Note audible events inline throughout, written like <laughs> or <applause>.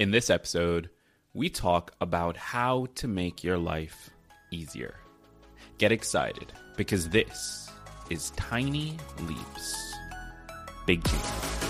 In this episode, we talk about how to make your life easier. Get excited because this is Tiny Leaps. Big changes.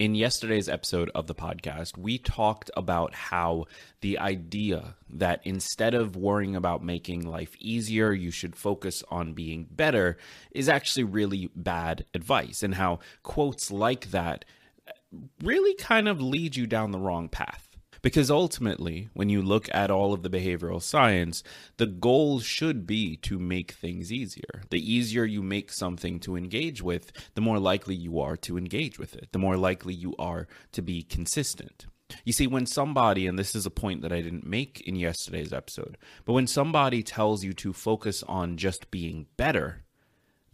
In yesterday's episode of the podcast, we talked about how the idea that instead of worrying about making life easier, you should focus on being better is actually really bad advice, and how quotes like that really kind of lead you down the wrong path. Because ultimately, when you look at all of the behavioral science, the goal should be to make things easier. The easier you make something to engage with, the more likely you are to engage with it, the more likely you are to be consistent. You see, when somebody, and this is a point that I didn't make in yesterday's episode, but when somebody tells you to focus on just being better,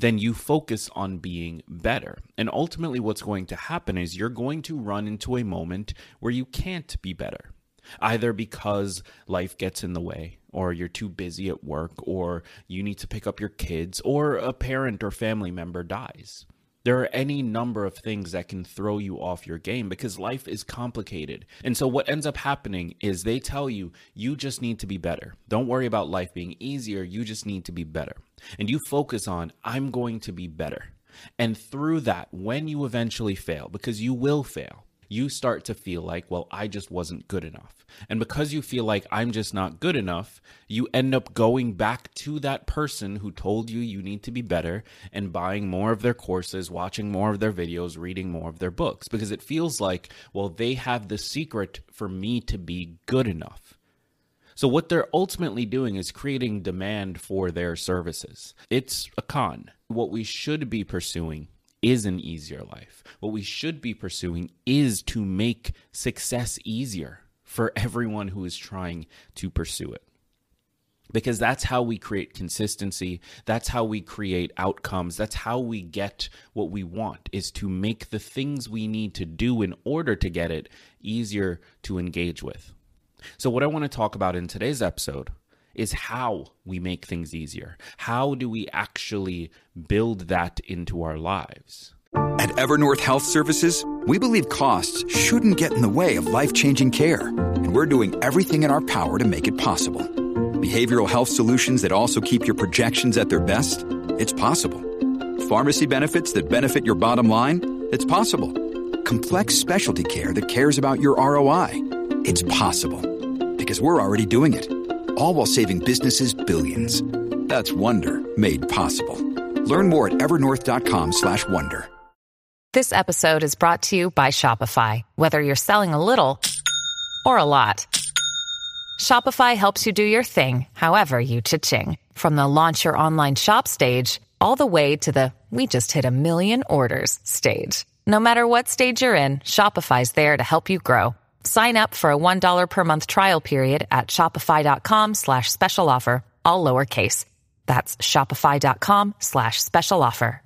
then you focus on being better. And ultimately, what's going to happen is you're going to run into a moment where you can't be better. Either because life gets in the way, or you're too busy at work, or you need to pick up your kids, or a parent or family member dies. There are any number of things that can throw you off your game because life is complicated. And so, what ends up happening is they tell you, you just need to be better. Don't worry about life being easier. You just need to be better. And you focus on, I'm going to be better. And through that, when you eventually fail, because you will fail, you start to feel like, well, I just wasn't good enough. And because you feel like I'm just not good enough, you end up going back to that person who told you you need to be better and buying more of their courses, watching more of their videos, reading more of their books, because it feels like, well, they have the secret for me to be good enough. So, what they're ultimately doing is creating demand for their services. It's a con. What we should be pursuing is an easier life. What we should be pursuing is to make success easier for <laughs> everyone who is trying to pursue it. Because that's how we create consistency. That's how we create outcomes. That's how we get what we want is to make the things we need to do in order to get it easier to engage with. So, what I want to talk about in today's episode is how we make things easier. How do we actually build that into our lives? At Evernorth Health Services, we believe costs shouldn't get in the way of life changing care, and we're doing everything in our power to make it possible. Behavioral health solutions that also keep your projections at their best? It's possible. Pharmacy benefits that benefit your bottom line? It's possible. Complex specialty care that cares about your ROI? It's possible. Because we're already doing it all while saving businesses billions. That's Wonder made possible. Learn more at evernorth.com/wonder. This episode is brought to you by Shopify. Whether you're selling a little or a lot, Shopify helps you do your thing, however you cha-ching. From the launch your online shop stage, all the way to the we just hit a million orders stage. No matter what stage you're in, Shopify's there to help you grow. Sign up for a $1 per month trial period at shopify.com slash special offer, all lowercase. That's shopify.com slash special offer.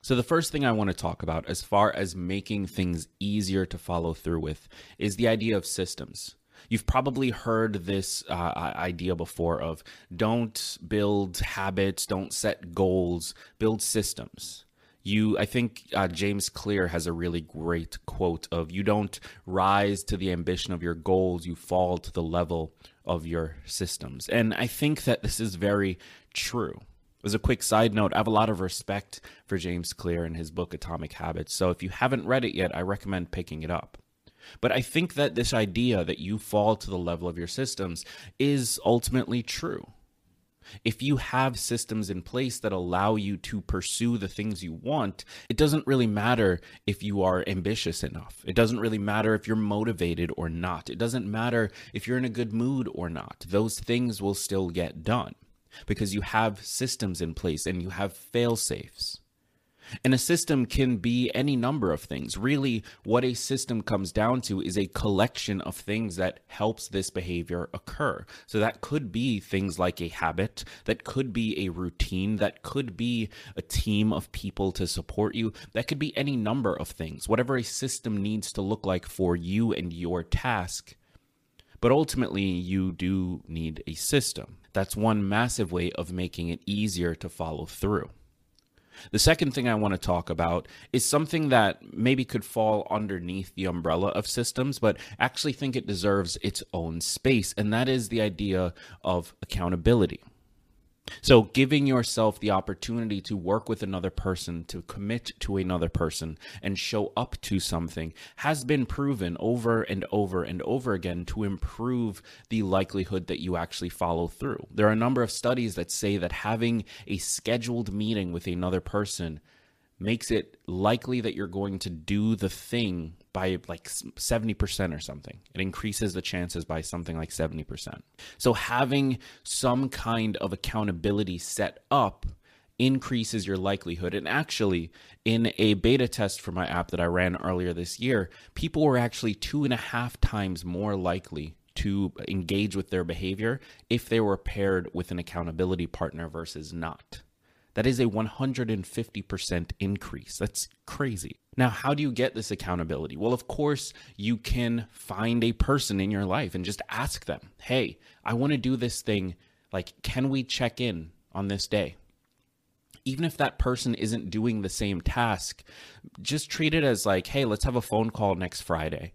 So, the first thing I want to talk about, as far as making things easier to follow through with, is the idea of systems. You've probably heard this uh, idea before of don't build habits, don't set goals, build systems you i think uh, james clear has a really great quote of you don't rise to the ambition of your goals you fall to the level of your systems and i think that this is very true As a quick side note, I have a lot of respect for James Clear and his book Atomic Habits. So if you haven't read it yet, I recommend picking it up. But I think that this idea that you fall to the level of your systems is ultimately true. If you have systems in place that allow you to pursue the things you want, it doesn't really matter if you are ambitious enough. It doesn't really matter if you're motivated or not. It doesn't matter if you're in a good mood or not. Those things will still get done because you have systems in place and you have fail safes. And a system can be any number of things. Really, what a system comes down to is a collection of things that helps this behavior occur. So that could be things like a habit, that could be a routine, that could be a team of people to support you, that could be any number of things. Whatever a system needs to look like for you and your task. But ultimately, you do need a system. That's one massive way of making it easier to follow through. The second thing I want to talk about is something that maybe could fall underneath the umbrella of systems, but actually think it deserves its own space, and that is the idea of accountability. So, giving yourself the opportunity to work with another person, to commit to another person, and show up to something has been proven over and over and over again to improve the likelihood that you actually follow through. There are a number of studies that say that having a scheduled meeting with another person makes it likely that you're going to do the thing by like 70% or something. It increases the chances by something like 70%. So having some kind of accountability set up increases your likelihood. And actually, in a beta test for my app that I ran earlier this year, people were actually two and a half times more likely to engage with their behavior if they were paired with an accountability partner versus not. That is a 150% increase. That's crazy. Now, how do you get this accountability? Well, of course, you can find a person in your life and just ask them, hey, I want to do this thing. Like, can we check in on this day? Even if that person isn't doing the same task, just treat it as like, hey, let's have a phone call next Friday.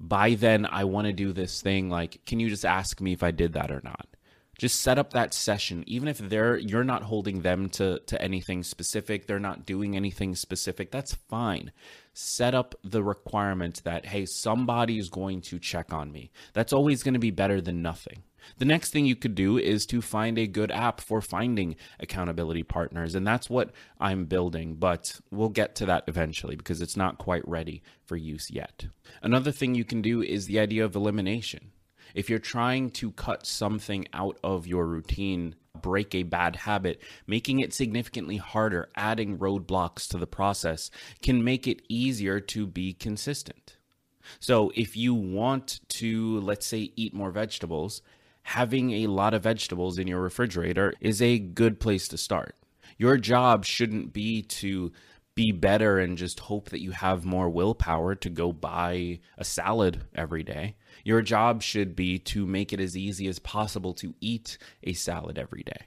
By then, I want to do this thing. Like, can you just ask me if I did that or not? Just set up that session even if they're you're not holding them to to anything specific they're not doing anything specific that's fine. Set up the requirement that hey somebody is going to check on me. That's always going to be better than nothing. The next thing you could do is to find a good app for finding accountability partners and that's what i'm building but we'll get to that eventually because it's not quite ready for use yet. Another thing you can do is the idea of elimination if you're trying to cut something out of your routine, break a bad habit, making it significantly harder, adding roadblocks to the process can make it easier to be consistent. So if you want to, let's say, eat more vegetables, having a lot of vegetables in your refrigerator is a good place to start. Your job shouldn't be to be better and just hope that you have more willpower to go buy a salad every day. Your job should be to make it as easy as possible to eat a salad every day.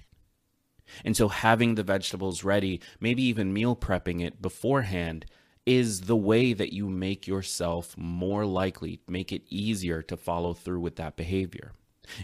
And so having the vegetables ready, maybe even meal prepping it beforehand, is the way that you make yourself more likely, make it easier to follow through with that behavior.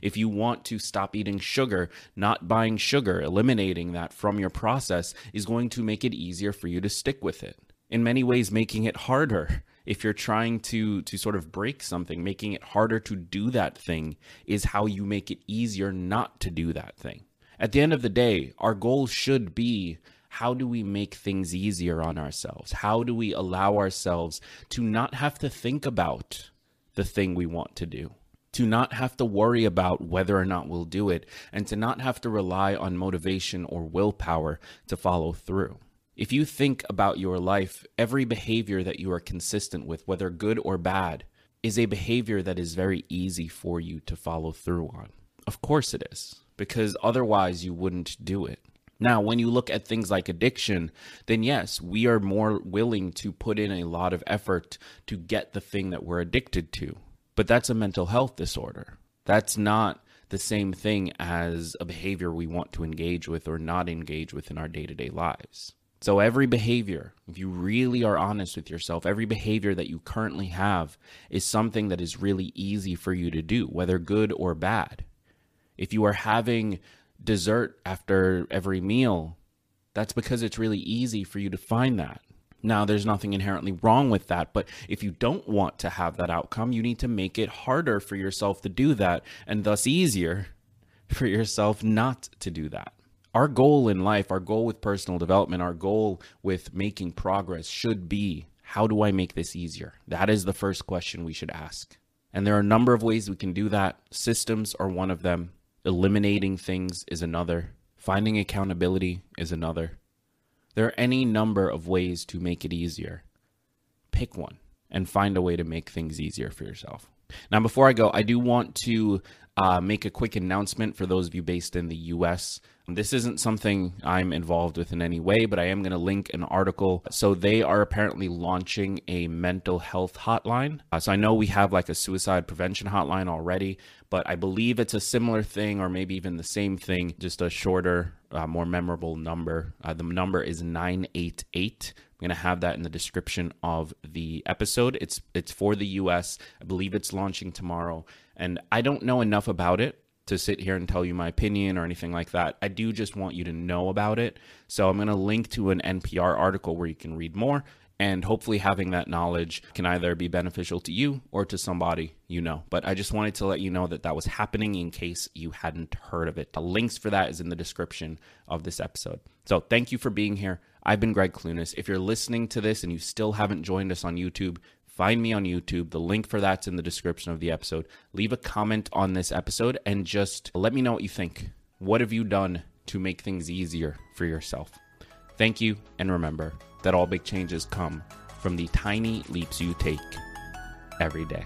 If you want to stop eating sugar, not buying sugar, eliminating that from your process is going to make it easier for you to stick with it. In many ways, making it harder. If you're trying to to sort of break something making it harder to do that thing is how you make it easier not to do that thing. At the end of the day our goal should be how do we make things easier on ourselves? How do we allow ourselves to not have to think about the thing we want to do to not have to worry about whether or not we'll do it and to not have to rely on motivation or willpower to follow through if you think about your life, every behavior that you are consistent with, whether good or bad, is a behavior that is very easy for you to follow through on. Of course it is, because otherwise you wouldn't do it. Now, when you look at things like addiction, then yes, we are more willing to put in a lot of effort to get the thing that we're addicted to. But that's a mental health disorder. That's not the same thing as a behavior we want to engage with or not engage with in our day to day lives. So, every behavior, if you really are honest with yourself, every behavior that you currently have is something that is really easy for you to do, whether good or bad. If you are having dessert after every meal, That's because it's really easy for you to find that. Now, there's nothing inherently wrong with that, but if you don't want to have that outcome, you need to make it harder for yourself to do that and thus easier for yourself not to do that. Our goal in life, our goal with personal development, our goal with making progress should be how do I make this easier? That is the first question we should ask. And there are a number of ways we can do that. Systems are one of them, eliminating things is another, finding accountability is another. There are any number of ways to make it easier. Pick one and find a way to make things easier for yourself. Now, before I go, I do want to uh, make a quick announcement for those of you based in the US. This isn't something I'm involved with in any way, but I am going to link an article. So, they are apparently launching a mental health hotline. Uh, so, I know we have like a suicide prevention hotline already, but I believe it's a similar thing or maybe even the same thing, just a shorter, uh, more memorable number. Uh, the number is 988. I'm going to have that in the description of the episode. It's it's for the US. I believe it's launching tomorrow. And I don't know enough about it to sit here and tell you my opinion or anything like that. I do just want you to know about it. So I'm going to link to an NPR article where you can read more. And hopefully, having that knowledge can either be beneficial to you or to somebody you know. But I just wanted to let you know that that was happening in case you hadn't heard of it. The links for that is in the description of this episode. So thank you for being here. I've been Gregg Clunis. If you're listening to this and you still haven't joined us on YouTube, find me on YouTube. The link for that's in the description of the episode. Leave a comment on this episode and just let me know what you think. What have you done to make things easier for yourself? Thank you, and remember that all big changes come from the tiny leaps you take every day.